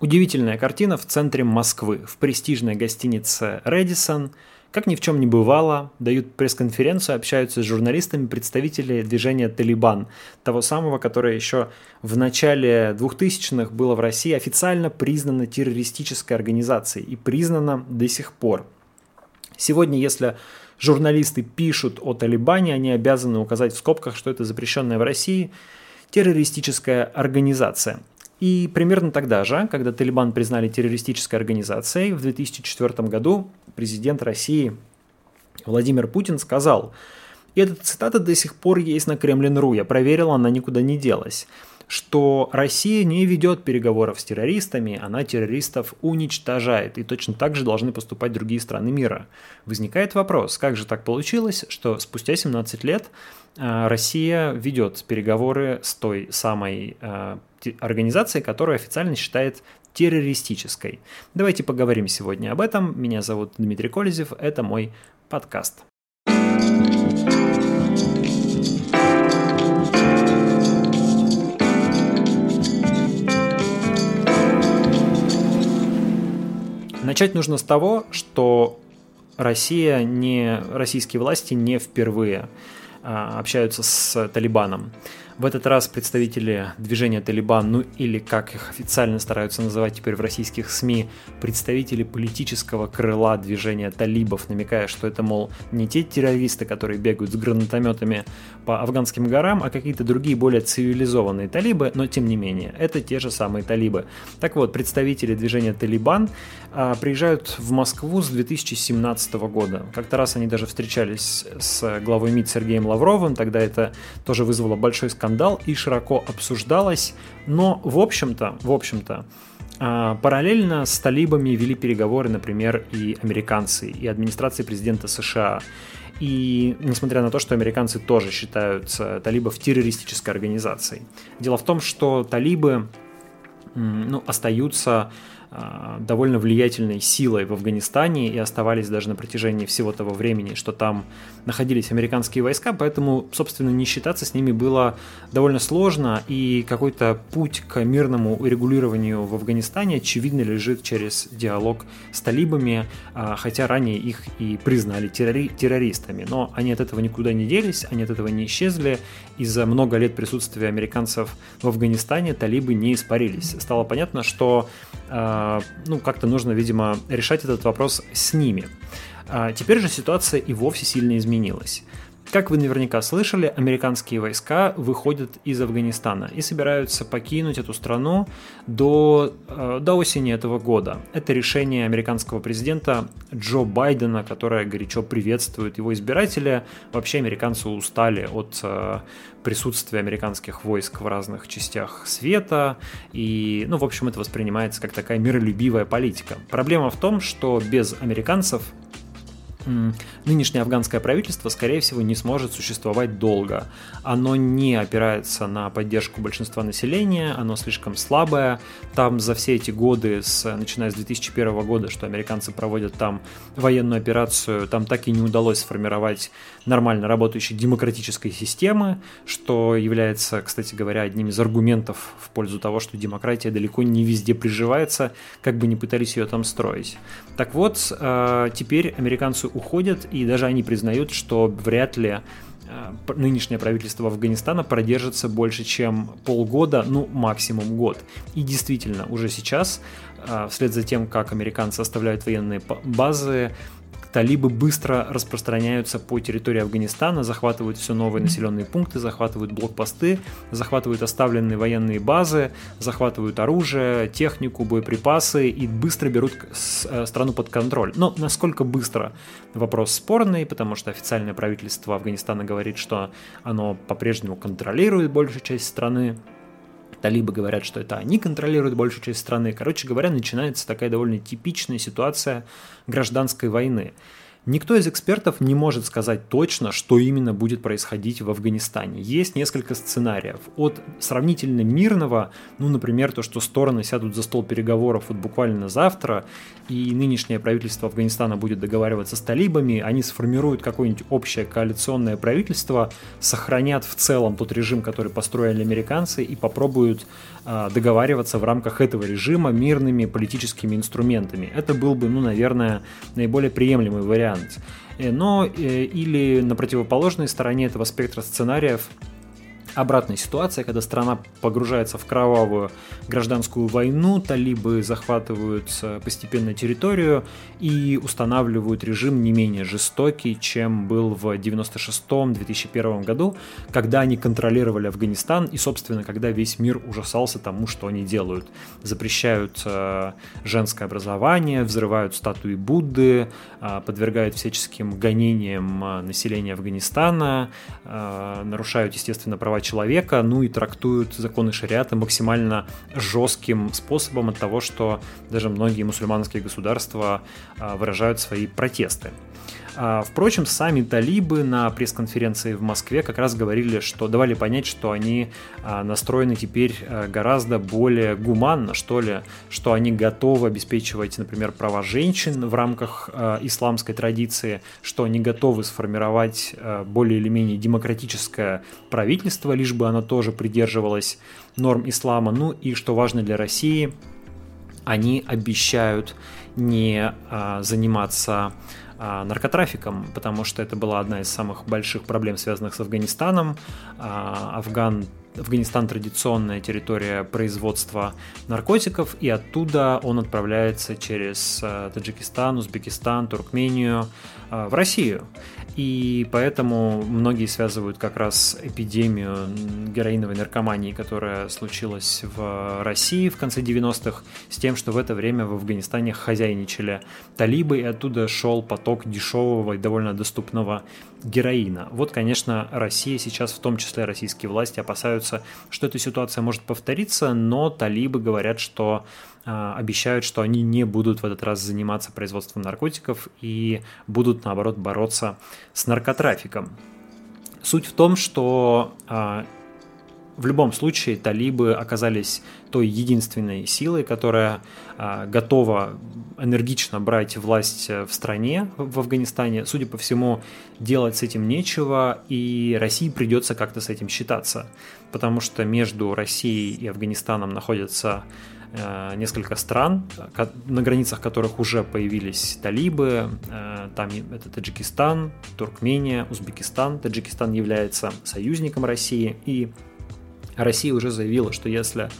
Удивительная картина в центре Москвы, в престижной гостинице «Редисон». Как ни в чем не бывало, дают пресс-конференцию, общаются с журналистами представители движения «Талибан», того самого, которое еще в начале 2000-х было в России официально признано террористической организацией и признано до сих пор. Сегодня, если журналисты пишут о Талибане, они обязаны указать в скобках, что это запрещенная в России террористическая организация. И примерно тогда же, когда Талибан признали террористической организацией, в 2004 году президент России Владимир Путин сказал, и эта цитата до сих пор есть на Кремлин.ру, я проверил, она никуда не делась, что Россия не ведет переговоров с террористами, она террористов уничтожает, и точно так же должны поступать другие страны мира. Возникает вопрос, как же так получилось, что спустя 17 лет э, Россия ведет переговоры с той самой э, организации, которую официально считает террористической. Давайте поговорим сегодня об этом. Меня зовут Дмитрий Колезев, это мой подкаст. Начать нужно с того, что Россия не, российские власти не впервые а, общаются с Талибаном. В этот раз представители движения «Талибан», ну или как их официально стараются называть теперь в российских СМИ, представители политического крыла движения талибов, намекая, что это, мол, не те террористы, которые бегают с гранатометами по афганским горам, а какие-то другие более цивилизованные талибы, но тем не менее, это те же самые талибы. Так вот, представители движения «Талибан» а, приезжают в Москву с 2017 года. Как-то раз они даже встречались с главой МИД Сергеем Лавровым, тогда это тоже вызвало большой скандал скандал и широко обсуждалось, но в общем-то, в общем-то, а, Параллельно с талибами вели переговоры, например, и американцы, и администрация президента США. И несмотря на то, что американцы тоже считают талибов террористической организацией. Дело в том, что талибы ну, остаются довольно влиятельной силой в Афганистане и оставались даже на протяжении всего того времени, что там находились американские войска, поэтому, собственно, не считаться с ними было довольно сложно, и какой-то путь к мирному урегулированию в Афганистане, очевидно, лежит через диалог с талибами, а, хотя ранее их и признали террори- террористами. Но они от этого никуда не делись, они от этого не исчезли, и за много лет присутствия американцев в Афганистане талибы не испарились. Стало понятно, что а, ну, как-то нужно, видимо, решать этот вопрос с ними. А теперь же ситуация и вовсе сильно изменилась. Как вы наверняка слышали, американские войска выходят из Афганистана и собираются покинуть эту страну до, э, до осени этого года. Это решение американского президента Джо Байдена, которое горячо приветствует его избиратели. Вообще американцы устали от э, присутствия американских войск в разных частях света. И, ну, в общем, это воспринимается как такая миролюбивая политика. Проблема в том, что без американцев нынешнее афганское правительство, скорее всего, не сможет существовать долго. Оно не опирается на поддержку большинства населения, оно слишком слабое. Там за все эти годы, с, начиная с 2001 года, что американцы проводят там военную операцию, там так и не удалось сформировать нормально работающей демократической системы, что является, кстати говоря, одним из аргументов в пользу того, что демократия далеко не везде приживается, как бы ни пытались ее там строить. Так вот, э, теперь американцы уходят, и даже они признают, что вряд ли э, нынешнее правительство Афганистана продержится больше, чем полгода, ну, максимум год. И действительно, уже сейчас, э, вслед за тем, как американцы оставляют военные базы, талибы быстро распространяются по территории Афганистана, захватывают все новые населенные пункты, захватывают блокпосты, захватывают оставленные военные базы, захватывают оружие, технику, боеприпасы и быстро берут э, страну под контроль. Но насколько быстро? Вопрос спорный, потому что официальное правительство Афганистана говорит, что оно по-прежнему контролирует большую часть страны, Талибы говорят, что это они контролируют большую часть страны. Короче говоря, начинается такая довольно типичная ситуация гражданской войны. Никто из экспертов не может сказать точно, что именно будет происходить в Афганистане. Есть несколько сценариев. От сравнительно мирного, ну, например, то, что стороны сядут за стол переговоров вот буквально завтра, и нынешнее правительство Афганистана будет договариваться с талибами, они сформируют какое-нибудь общее коалиционное правительство, сохранят в целом тот режим, который построили американцы, и попробуют э, договариваться в рамках этого режима мирными политическими инструментами. Это был бы, ну, наверное, наиболее приемлемый вариант вариант. Э, но э, или на противоположной стороне этого спектра сценариев обратная ситуация, когда страна погружается в кровавую гражданскую войну, талибы захватывают постепенно территорию и устанавливают режим не менее жестокий, чем был в 96-2001 году, когда они контролировали Афганистан и, собственно, когда весь мир ужасался тому, что они делают. Запрещают э, женское образование, взрывают статуи Будды, э, подвергают всяческим гонениям э, населения Афганистана, нарушают, естественно, права человека, ну и трактуют законы шариата максимально жестким способом от того, что даже многие мусульманские государства а, выражают свои протесты. А, впрочем, сами талибы на пресс-конференции в Москве как раз говорили, что давали понять, что они а, настроены теперь а, гораздо более гуманно, что ли, что они готовы обеспечивать, например, права женщин в рамках исламской традиции, что они готовы сформировать более или менее демократическое правительство, лишь бы оно тоже придерживалось норм ислама. Ну и что важно для России, они обещают не заниматься а, наркотрафиком, потому что это была одна из самых больших проблем, связанных с Афганистаном. А, Афган Афганистан традиционная территория производства наркотиков, и оттуда он отправляется через а, Таджикистан, Узбекистан, Туркмению в Россию. И поэтому многие связывают как раз эпидемию героиновой наркомании, которая случилась в России в конце 90-х, с тем, что в это время в Афганистане хозяйничали талибы, и оттуда шел поток дешевого и довольно доступного героина. Вот, конечно, Россия сейчас, в том числе российские власти, опасаются, что эта ситуация может повториться, но талибы говорят, что а, обещают, что они не будут в этот раз заниматься производством наркотиков и будут, наоборот, бороться с наркотрафиком. Суть в том, что а, в любом случае талибы оказались той единственной силой, которая а, готова энергично брать власть в стране, в Афганистане. Судя по всему, делать с этим нечего, и России придется как-то с этим считаться, потому что между Россией и Афганистаном находятся Э, несколько стран, на границах которых уже появились талибы. Э, там это Таджикистан, Туркмения, Узбекистан. Таджикистан является союзником России, и Россия уже заявила, что если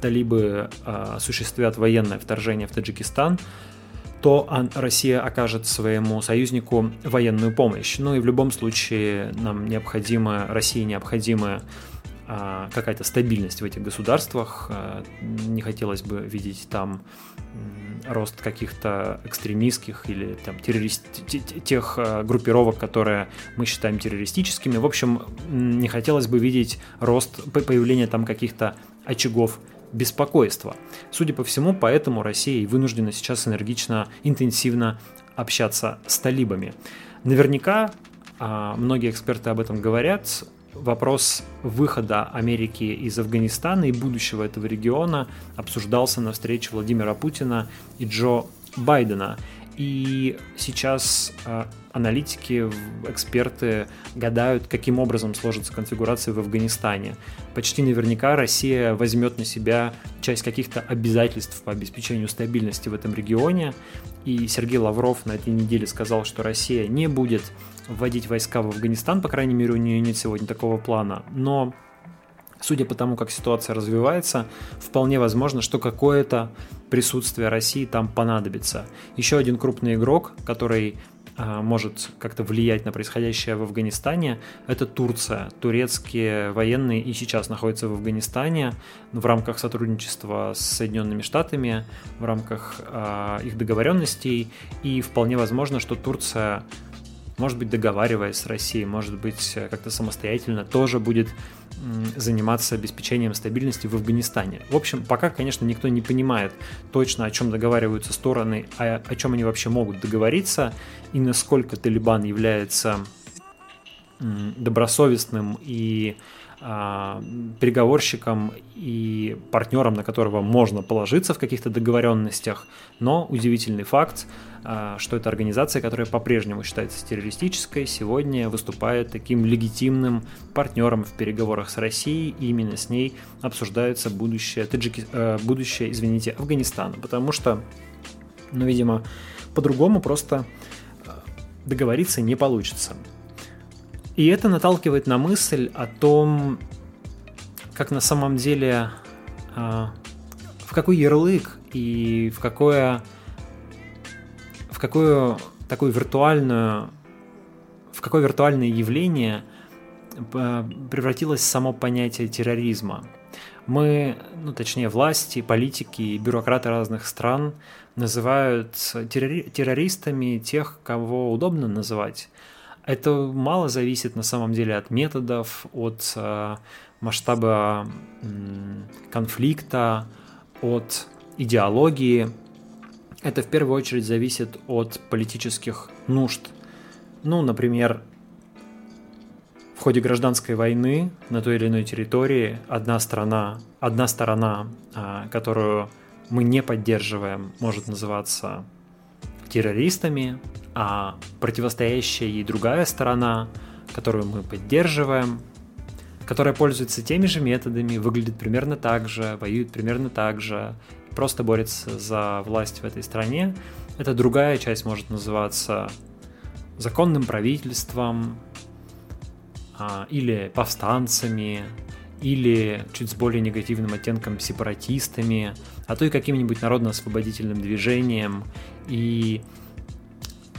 талибы э, осуществят военное вторжение в Таджикистан, то Россия окажет своему союзнику военную помощь. Ну и в любом случае нам необходимо, России необходимо а, какая-то стабильность в этих государствах. А, не хотелось бы видеть там рост каких-то экстремистских или там террорист... тех а, группировок, которые мы считаем террористическими. В общем, не хотелось бы видеть рост появления там каких-то очагов беспокойства. Судя по всему, поэтому Россия и вынуждена сейчас энергично, интенсивно общаться с талибами. Наверняка многие эксперты об этом говорят, вопрос выхода Америки из Афганистана и будущего этого региона обсуждался на встрече Владимира Путина и Джо Байдена. И сейчас э, аналитики, эксперты гадают, каким образом сложится конфигурация в Афганистане. Почти наверняка Россия возьмет на себя часть каких-то обязательств по обеспечению стабильности в этом регионе. И Сергей Лавров на этой неделе сказал, что Россия не будет вводить войска в Афганистан, по крайней мере, у нее нет сегодня такого плана. Но судя по тому, как ситуация развивается, вполне возможно, что какое-то присутствие России там понадобится. Еще один крупный игрок, который а, может как-то влиять на происходящее в Афганистане, это Турция. Турецкие военные и сейчас находятся в Афганистане в рамках сотрудничества с Соединенными Штатами, в рамках э, их договоренностей, и вполне возможно, что Турция может быть, договариваясь с Россией, может быть, как-то самостоятельно, тоже будет заниматься обеспечением стабильности в Афганистане. В общем, пока, конечно, никто не понимает точно, о чем договариваются стороны, а о чем они вообще могут договориться, и насколько Талибан является добросовестным и переговорщиком и партнером, на которого можно положиться в каких-то договоренностях, но удивительный факт, а, что эта организация, которая по-прежнему считается террористической, сегодня выступает таким легитимным партнером в переговорах с Россией, и именно с ней обсуждается будущее, Таджики... Э, будущее извините, Афганистана, потому что, ну, видимо, по-другому просто договориться не получится. И это наталкивает на мысль о том, как на самом деле, а, в какой ярлык и в какое, в какую такую виртуальную, в какое виртуальное явление а, превратилось само понятие терроризма. Мы, ну точнее власти, политики, бюрократы разных стран называют террористами тех, кого удобно называть. Это мало зависит на самом деле от методов, от э, масштаба конфликта, от идеологии. Это в первую очередь зависит от политических нужд. Ну, например, в ходе гражданской войны на той или иной территории одна страна, одна сторона, э, которую мы не поддерживаем, может называться террористами, а противостоящая ей другая сторона, которую мы поддерживаем, которая пользуется теми же методами, выглядит примерно так же, воюет примерно так же, просто борется за власть в этой стране. Эта другая часть может называться законным правительством а, или повстанцами, или чуть с более негативным оттенком сепаратистами, а то и каким-нибудь народно-освободительным движением. И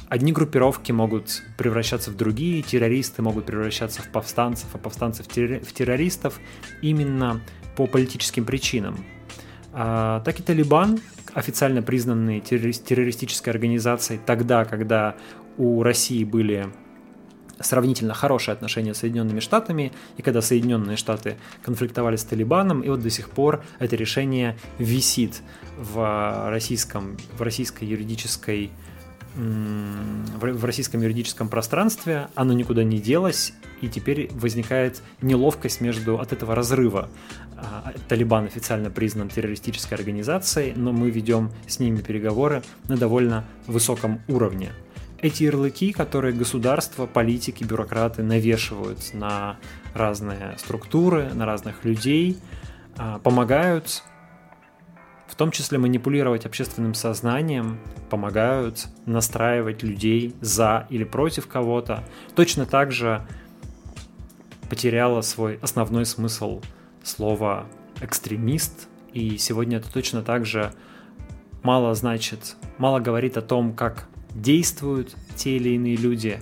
Одни группировки могут превращаться в другие, террористы могут превращаться в повстанцев, а повстанцы в, террористов именно по политическим причинам. А, так и Талибан, официально признанный террористической организацией тогда, когда у России были сравнительно хорошие отношения с Соединенными Штатами, и когда Соединенные Штаты конфликтовали с Талибаном, и вот до сих пор это решение висит в, российском, в российской юридической в российском юридическом пространстве, оно никуда не делось, и теперь возникает неловкость между от этого разрыва. А, Талибан официально признан террористической организацией, но мы ведем с ними переговоры на довольно высоком уровне. Эти ярлыки, которые государства, политики, бюрократы навешивают на разные структуры, на разных людей, а, помогают том числе манипулировать общественным сознанием, помогают настраивать людей за или против кого-то. Точно так же потеряло свой основной смысл слово экстремист, и сегодня это точно так же мало значит, мало говорит о том, как действуют те или иные люди,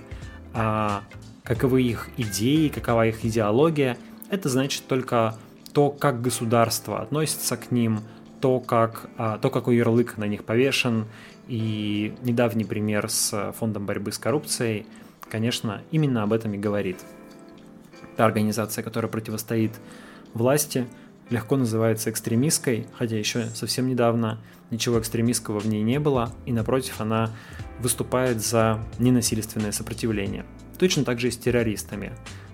а каковы их идеи, какова их идеология. Это значит только то, как государство относится к ним – то, как, а, то, какой ярлык на них повешен, и недавний пример с фондом борьбы с коррупцией, конечно, именно об этом и говорит. Та организация, которая противостоит власти, легко называется экстремистской, хотя еще совсем недавно ничего экстремистского в ней не было, и напротив она выступает за ненасильственное сопротивление. Точно так же и с террористами.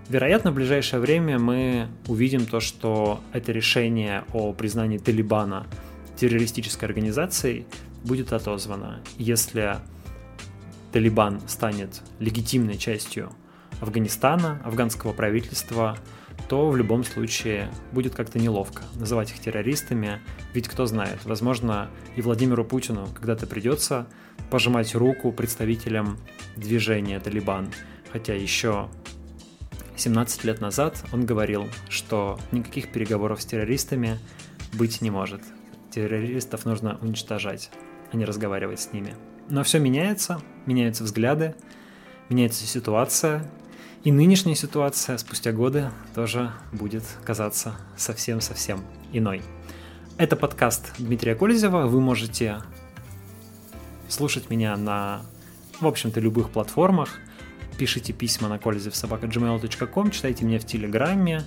Вероятно, в ближайшее время мы увидим то, что это решение о признании Талибана террористической организацией будет отозвано. Если Талибан станет легитимной частью Афганистана, афганского правительства, то в любом случае будет как-то неловко называть их террористами, ведь кто знает, возможно, и Владимиру Путину когда-то придется пожимать руку представителям движения Талибан, хотя еще 17 лет назад он говорил, что никаких переговоров с террористами быть не может. Террористов нужно уничтожать, а не разговаривать с ними. Но все меняется, меняются взгляды, меняется ситуация, и нынешняя ситуация спустя годы тоже будет казаться совсем-совсем иной. Это подкаст Дмитрия Кользева. Вы можете слушать меня на, в общем-то, любых платформах – пишите письма на колезев.gmail.com, читайте меня в Телеграме,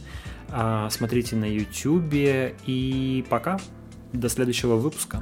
а, смотрите на Ютубе и пока. До следующего выпуска.